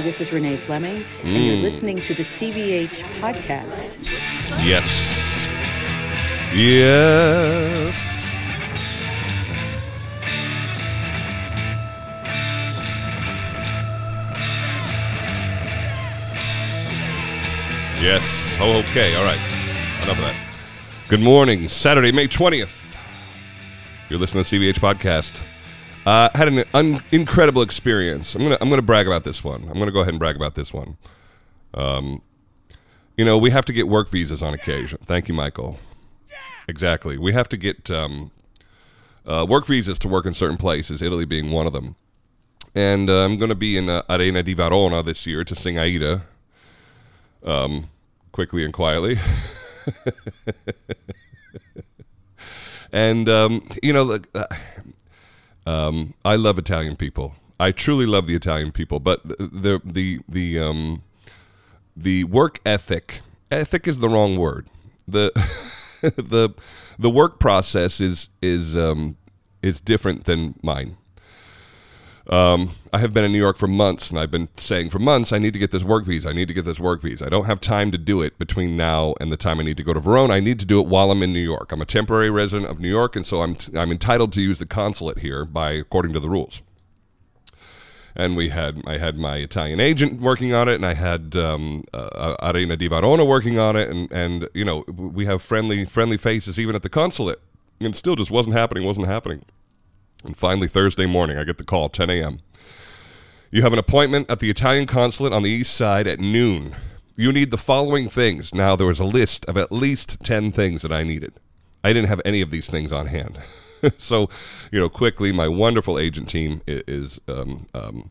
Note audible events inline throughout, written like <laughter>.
Hi, this is Renee Fleming, and you're hmm. listening to the CVH podcast. Yes. Yes. Yes. Oh, okay. All right. Enough of that. Good morning. Saturday, May 20th. You're listening to the CVH podcast. Uh, had an un- incredible experience. I'm gonna I'm gonna brag about this one. I'm gonna go ahead and brag about this one. Um, you know, we have to get work visas on occasion. Thank you, Michael. Exactly. We have to get um, uh, work visas to work in certain places, Italy being one of them. And uh, I'm going to be in uh, Arena di Verona this year to sing Aida um, quickly and quietly. <laughs> and, um, you know, look, uh, um, I love Italian people. I truly love the Italian people, but the the the um, the work ethic ethic is the wrong word. The <laughs> the the work process is is um, is different than mine. Um, I have been in New York for months, and I've been saying for months, I need to get this work visa. I need to get this work visa. I don't have time to do it between now and the time I need to go to Verona. I need to do it while I'm in New York. I'm a temporary resident of New York, and so I'm t- I'm entitled to use the consulate here by according to the rules. And we had I had my Italian agent working on it, and I had um, uh, Arena di Verona working on it, and and you know we have friendly friendly faces even at the consulate, and still just wasn't happening, wasn't happening. And finally, Thursday morning, I get the call, 10 a.m. You have an appointment at the Italian consulate on the east side at noon. You need the following things. Now, there was a list of at least 10 things that I needed. I didn't have any of these things on hand. <laughs> so, you know, quickly, my wonderful agent team is um, um,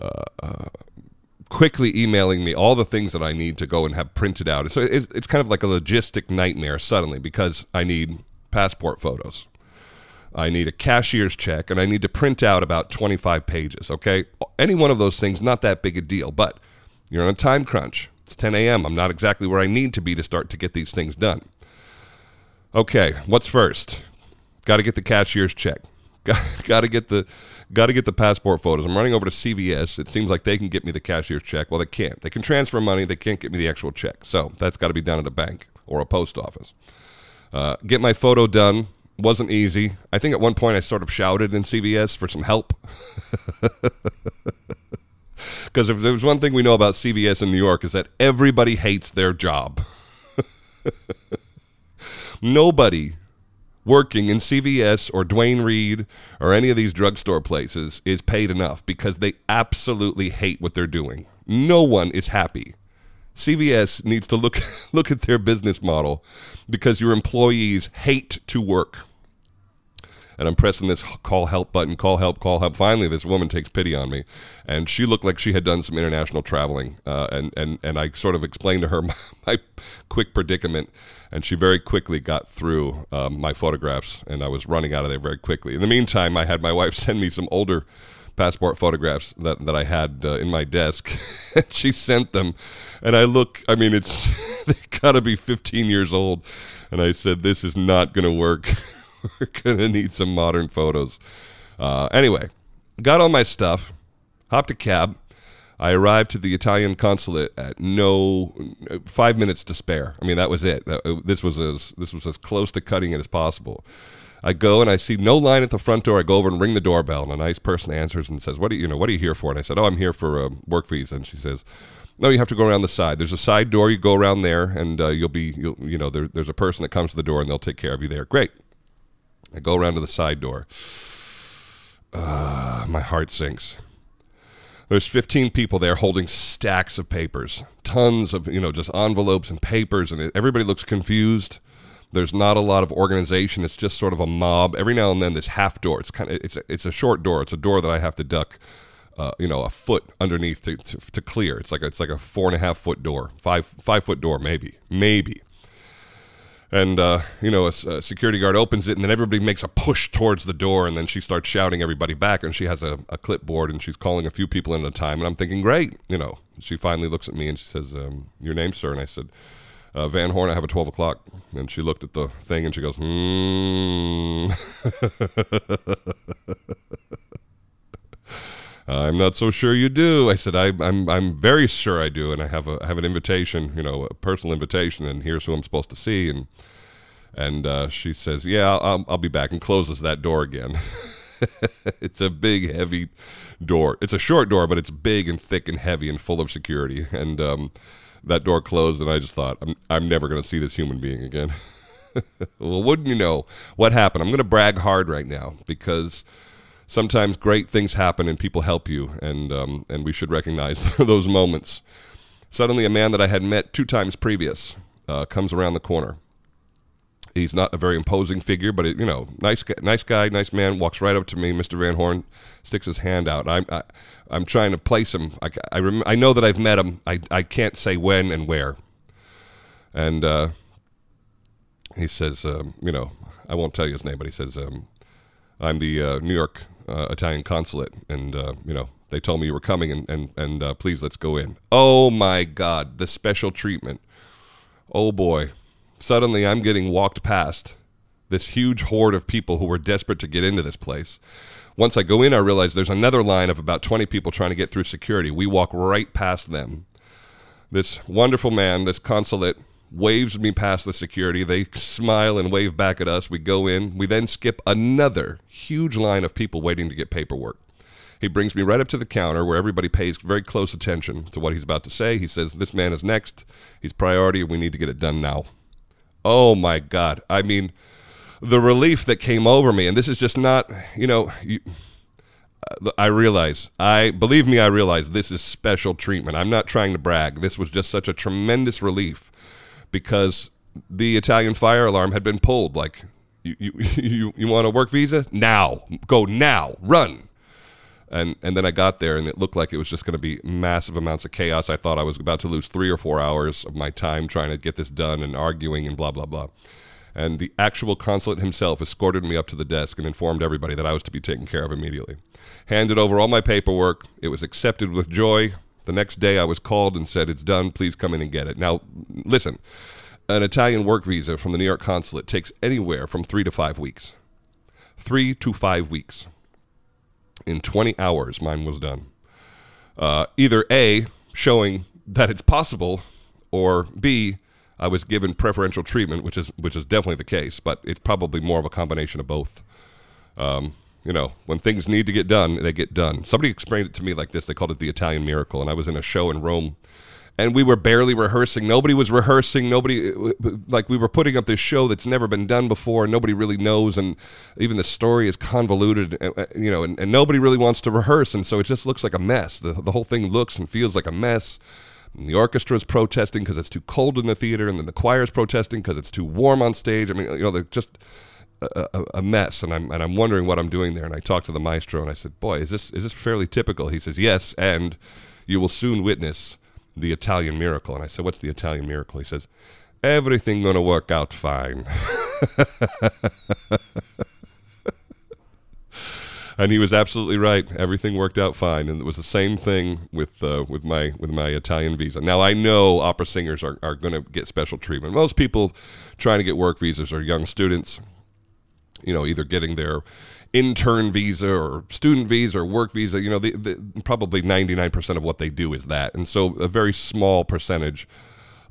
uh, uh, quickly emailing me all the things that I need to go and have printed out. So it, it's kind of like a logistic nightmare suddenly because I need passport photos. I need a cashier's check, and I need to print out about 25 pages, okay? Any one of those things, not that big a deal, but you're on a time crunch. It's 10 a.m. I'm not exactly where I need to be to start to get these things done. Okay, what's first? Got to get the cashier's check. <laughs> Got to get the got to get the passport photos. I'm running over to CVS. It seems like they can get me the cashier's check. Well, they can't. They can transfer money. They can't get me the actual check. So that's got to be done at a bank or a post office. Uh, get my photo done wasn't easy. I think at one point I sort of shouted in CVS for some help. <laughs> Because if there's one thing we know about CVS in New York is that everybody hates their job. <laughs> Nobody working in CVS or Duane Reade or any of these drugstore places is paid enough because they absolutely hate what they're doing. No one is happy. CVS needs to look <laughs> look at their business model because your employees hate to work. And I'm pressing this call help button, call help, call help. Finally, this woman takes pity on me, and she looked like she had done some international traveling. Uh, and and and I sort of explained to her <laughs> my, my quick predicament, and she very quickly got through um, my photographs, and I was running out of there very quickly. In the meantime, I had my wife <laughs> send me some older passport photographs that, that I had uh, in my desk. <laughs> she sent them, and I look. I mean, it's <laughs> they gotta be 15 years old, and I said this is not gonna work. <laughs> We're gonna need some modern photos. Uh, anyway, got all my stuff, hopped a cab. I arrived to the Italian consulate at no five minutes to spare. I mean, that was it. This was as this was as close to cutting it as possible. I go and I see no line at the front door. I go over and ring the doorbell, and a nice person answers and says, "What do you, you know? What are you here for?" And I said, "Oh, I'm here for uh, work visa." And she says, "No, you have to go around the side. There's a side door. You go around there, and uh, you'll be, you'll, you know, there, there's a person that comes to the door, and they'll take care of you there." Great. I go around to the side door. Uh, my heart sinks. There's 15 people there holding stacks of papers, tons of, you know, just envelopes and papers, and everybody looks confused. There's not a lot of organization. It's just sort of a mob. Every now and then, this half door. It's kind of it's a, it's a short door. It's a door that I have to duck, uh, you know, a foot underneath to, to, to clear. It's like a, it's like a four and a half foot door, five five foot door, maybe, maybe. And uh, you know, a, a, security guard opens it, and then everybody makes a push towards the door, and then she starts shouting everybody back, and she has a, a clipboard, and she's calling a few people in at a time, and I'm thinking, great, you know. She finally looks at me and she says, um, "Your name, sir?" And I said uh, Van Horn, I have a 12 o'clock. And she looked at the thing and she goes, hmm. <laughs> I'm not so sure you do. I said, I, I'm I'm very sure I do, and I have a I have an invitation, you know, a personal invitation, and here's who I'm supposed to see. And and uh, she says, yeah, I'll, I'll be back, and closes that door again. <laughs> it's a big, heavy door. It's a short door, but it's big and thick and heavy and full of security. And um, that door closed, and I just thought, I'm I'm never going to see this human being again. <laughs> well, wouldn't you know what happened? I'm going to brag hard right now because sometimes great things happen and people help you, and um, and we should recognize <laughs> those moments. Suddenly, a man that I had met two times previous uh, comes around the corner. He's not a very imposing figure, but it, you know, nice, nice guy, nice man. Walks right up to me, Mr. Van Horn, sticks his hand out. I'm, I, I'm trying to place him. I, I, rem- I know that I've met him. I, I can't say when and where. And uh, he says, um, you know, I won't tell you his name, but he says, um, I'm the uh, New York uh, Italian consulate, and uh, you know they told me you were coming, and and and uh, please let's go in. Oh my God, the special treatment. Oh boy, suddenly I'm getting walked past this huge horde of people who were desperate to get into this place. Once I go in, I realize there's another line of about 20 people trying to get through security. We walk right past them. This wonderful man, this consulate, waves me past the security. They smile and wave back at us. We go in. We then skip another huge line of people waiting to get paperwork. He brings me right up to the counter where everybody pays very close attention to what he's about to say. He says, This man is next. He's priority. We need to get it done now. Oh my God. I mean, the relief that came over me, and this is just not, you know, you, uh, I realize, I believe me, I realize this is special treatment. I'm not trying to brag. This was just such a tremendous relief because the Italian fire alarm had been pulled. Like, you, you, <laughs> you, you want a work visa? Now. Go now. Run. And, and then I got there, and it looked like it was just going to be massive amounts of chaos. I thought I was about to lose three or four hours of my time trying to get this done and arguing and blah, blah, blah. And the actual consulate himself escorted me up to the desk and informed everybody that I was to be taken care of immediately. Handed over all my paperwork. It was accepted with joy. The next day, I was called and said, It's done. Please come in and get it. Now, listen an Italian work visa from the New York consulate takes anywhere from three to five weeks. Three to five weeks. In 20 hours, mine was done. Uh, either A, showing that it's possible, or B, I was given preferential treatment, which is which is definitely the case, but it's probably more of a combination of both. Um, you know, when things need to get done, they get done. Somebody explained it to me like this. They called it the Italian miracle. And I was in a show in Rome, and we were barely rehearsing. Nobody was rehearsing. Nobody, like, we were putting up this show that's never been done before, and nobody really knows. And even the story is convoluted, uh, you know, and, and nobody really wants to rehearse. And so it just looks like a mess. The, the whole thing looks and feels like a mess. And the orchestra is protesting because it's too cold in the theater, and then the choir is protesting because it's too warm on stage. I mean, you know, they're just a, a, a, mess, and I'm and I'm wondering what I'm doing there. And I talked to the maestro, and I said, "Boy, is this is this fairly typical?" He says, "Yes, and you will soon witness the Italian miracle." And I said, "What's the Italian miracle?" He says, "Everything gonna work out fine." <laughs> and he was absolutely right. Everything worked out fine, and it was the same thing with uh, with my with my Italian visa. Now I know opera singers are, are going to get special treatment. Most people trying to get work visas are young students you know, either getting their intern visa or student visa or work visa. You know, the, the, probably 99% of what they do is that. And so a very small percentage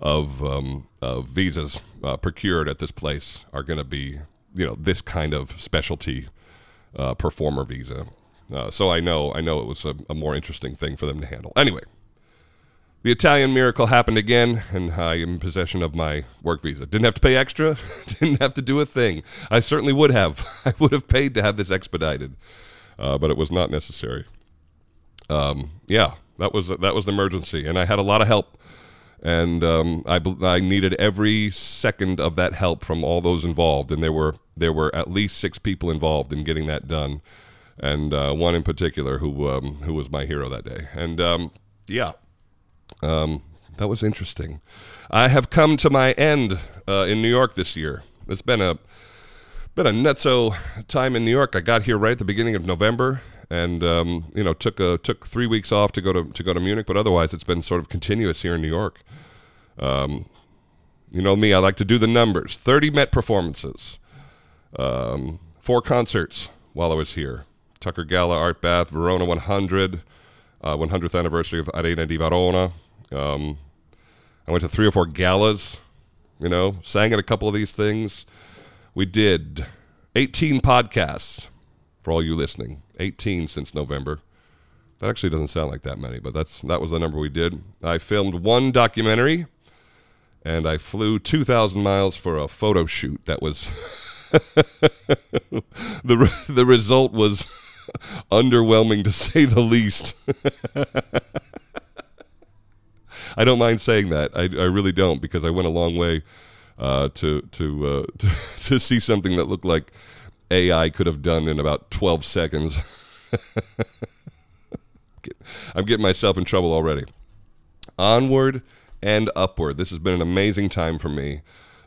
of, um, of visas uh, procured at this place are going to be, you know, this kind of specialty uh, performer visa. Uh, so I know, I know it was a, a more interesting thing for them to handle. Anyway, the Italian miracle happened again, and I am in possession of my work visa. Didn't have to pay extra, <laughs> didn't have to do a thing. I certainly would have. <laughs> I would have paid to have this expedited, uh, but it was not necessary. Um, yeah, that was that was an emergency, and I had a lot of help, and um, I I needed every second of that help from all those involved, and there were there were at least six people involved in getting that done, and uh, one in particular who um, who was my hero that day, and um, yeah um, that was interesting. I have come to my end uh, in New York this year. It's been a been a nutso time in New York. I got here right at the beginning of November, and um, you know took a took three weeks off to go to to go to Munich. But otherwise, it's been sort of continuous here in New York. Um, you know me, I like to do the numbers. Thirty Met performances, um, four concerts while I was here Tucker Gala, Art Bath, Verona 100, uh, 100th anniversary of Arena di Verona. Um, I went to three or four galas, you know, sang at a couple of these things. We did 18 podcasts for all you listening. 18 since November. That actually doesn't sound like that many, but that's that was the number we did. I filmed one documentary and I flew 2,000 miles for a photo shoot. That was <laughs> the re- the result was <laughs> <laughs> underwhelming to say the least. <laughs> I don't mind saying that. I, I really don't because I went a long way uh, to to, uh, <laughs> to to see something that looked like AI could have done in about 12 seconds. I'm getting myself in trouble already. Onward and upward. This has been an amazing time for me.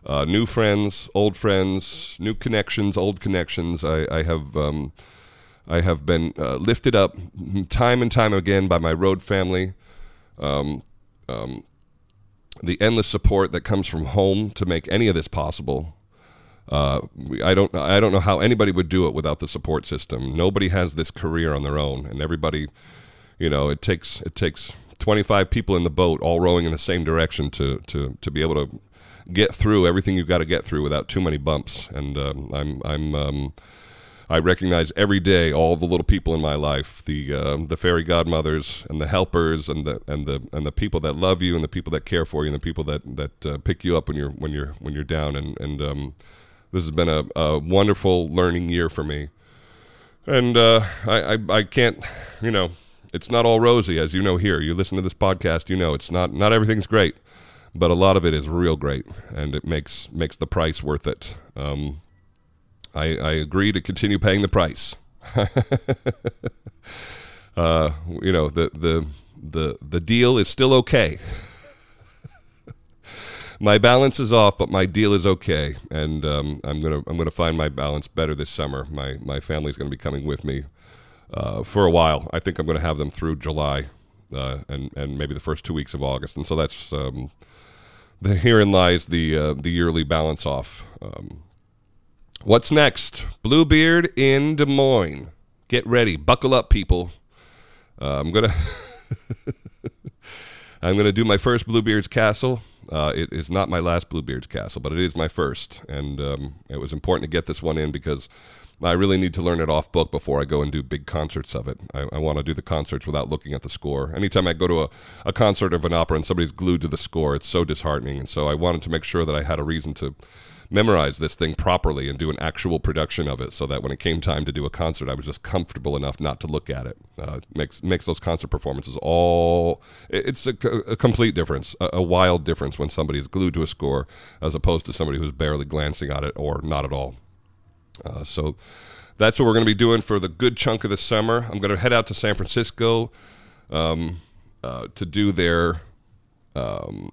Uh, new friends, old friends, new connections, old connections. I, I have um, I have been uh, lifted up time and time again by my road family. Um, um, the endless support that comes from home to make any of this possible. Uh, I don't I don't know how anybody would do it without the support system. Nobody has this career on their own, and everybody, you know, it takes it takes 25 people in the boat all rowing in the same direction to to to be able to get through everything you've got to get through without too many bumps. And um, I'm I'm um, I recognize every day all the little people in my life, the um, the fairy godmothers and the helpers and the and the and the people that love you and the people that care for you and the people that that uh, pick you up when you're when you're when you're down. And and um, this has been a, a wonderful learning year for me. And uh, I, I I can't you know it's not all rosy as you know here. You listen to this podcast, you know it's not not everything's great but a lot of it is real great, and it makes makes the price worth it. Um, I, I agree to continue paying the price. <laughs> uh, you know the the the the deal is still okay. <laughs> my balance is off, but my deal is okay, and um, I'm gonna I'm gonna find my balance better this summer. My my family's gonna be coming with me uh, for a while. I think I'm gonna have them through July. Uh, and and maybe the first two weeks of August, and so that's um, the herein lies the uh, the yearly balance off. Um, what's next? Bluebeard in Des Moines. Get ready, buckle up, people. Uh, I'm gonna <laughs> I'm gonna do my first Bluebeard's Castle. Uh, it is not my last Bluebeard's Castle, but it is my first, and um, it was important to get this one in because I really need to learn it off book before I go and do big concerts of it. I, I want to do the concerts without looking at the score. Anytime I go to a, a concert of an opera and somebody's glued to the score, it's so disheartening. And so I wanted to make sure that I had a reason to memorize this thing properly and do an actual production of it so that when it came time to do a concert, I was just comfortable enough not to look at it. Uh, makes, makes those concert performances all, it's a, a complete difference, a, a wild difference when somebody is glued to a score as opposed to somebody who's barely glancing at it or not at all. Uh, so that's what we're going to be doing for the good chunk of the summer. I'm going to head out to San Francisco um, uh, to do their um,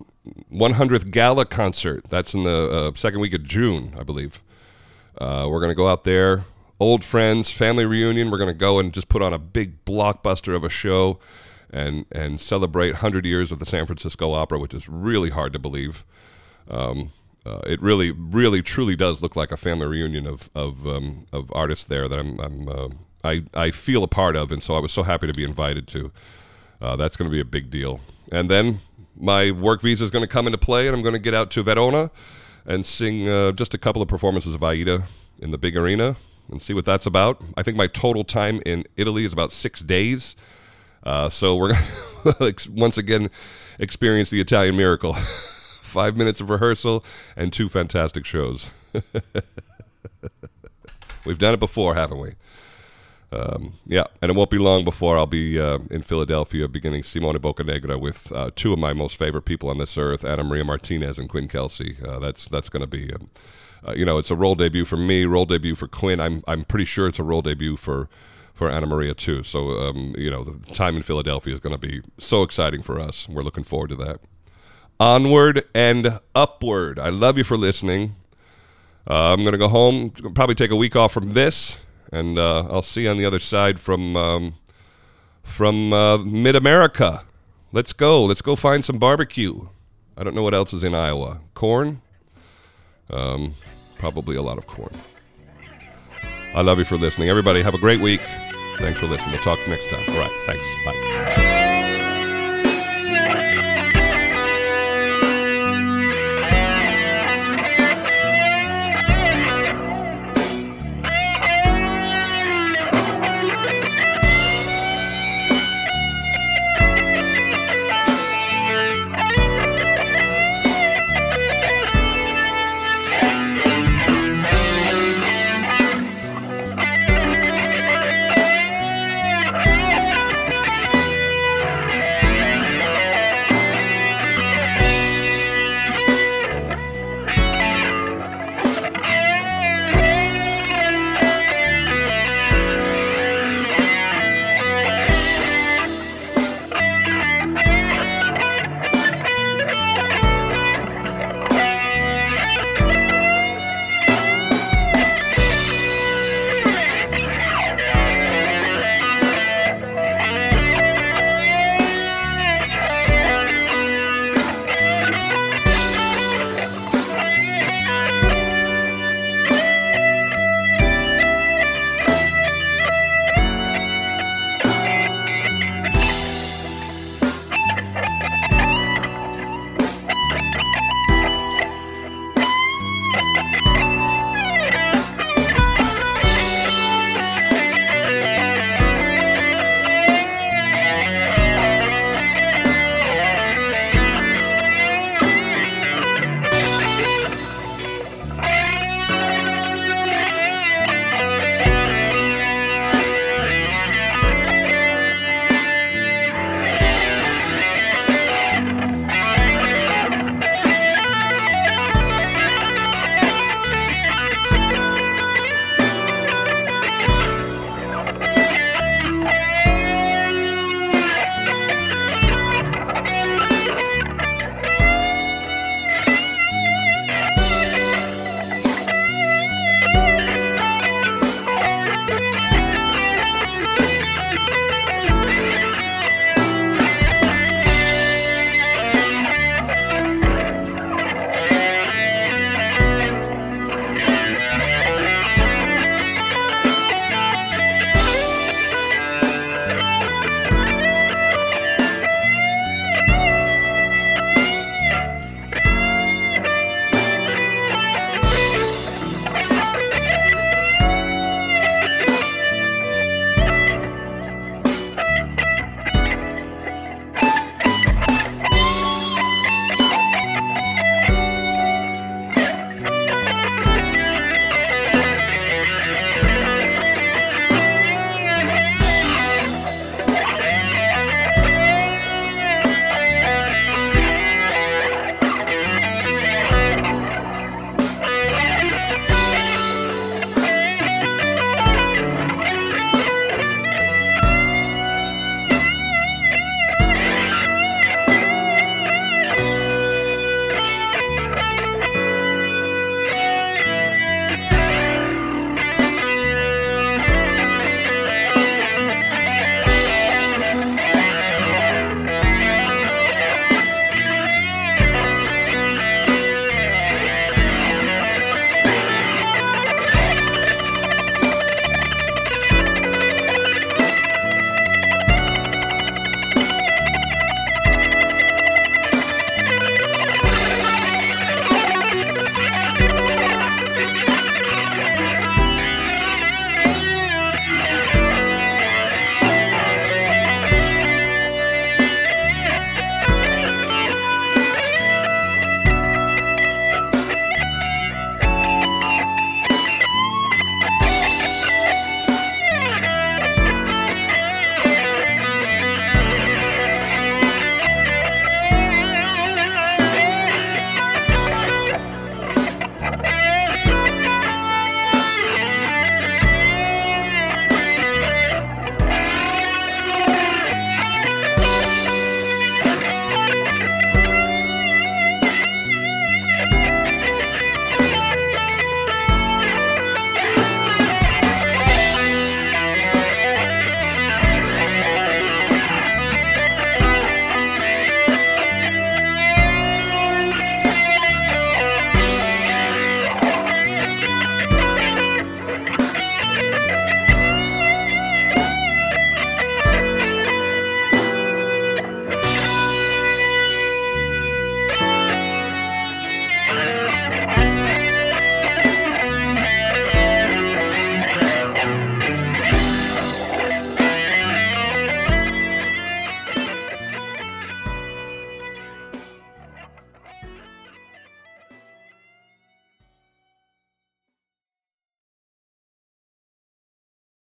100th gala concert. That's in the uh, second week of June, I believe. Uh, we're going to go out there. Old friends, family reunion. We're going to go and just put on a big blockbuster of a show and and celebrate 100 years of the San Francisco Opera, which is really hard to believe. Um, uh, it really, really, truly does look like a family reunion of of um, of artists there that I'm, I'm uh, I I feel a part of, and so I was so happy to be invited to. Uh, that's going to be a big deal. And then my work visa is going to come into play, and I'm going to get out to Verona and sing uh, just a couple of performances of Aida in the big arena and see what that's about. I think my total time in Italy is about six days. Uh, so we're going <laughs> to once again experience the Italian miracle. <laughs> five minutes of rehearsal, and two fantastic shows. <laughs> We've done it before, haven't we? Um, yeah, and it won't be long before I'll be uh, in Philadelphia beginning Simone Boccanegra with uh, two of my most favorite people on this earth, Ana María Martínez and Quinn Kelsey. Uh, that's that's going to be, um, uh, you know, it's a role debut for me, role debut for Quinn. I'm I'm pretty sure it's a role debut for for Ana María too. So um, you know, the time in Philadelphia is going to be so exciting for us. We're looking forward to that onward and upward. I love you for listening. Uh, I'm going to go home, probably take a week off from this, and uh, I'll see you on the other side from um, from uh, Mid America. Let's go. Let's go find some barbecue. I don't know what else is in Iowa. Corn? Um, probably a lot of corn. I love you for listening. Everybody, have a great week. Thanks for listening. We'll talk next time. All right. Thanks. Bye.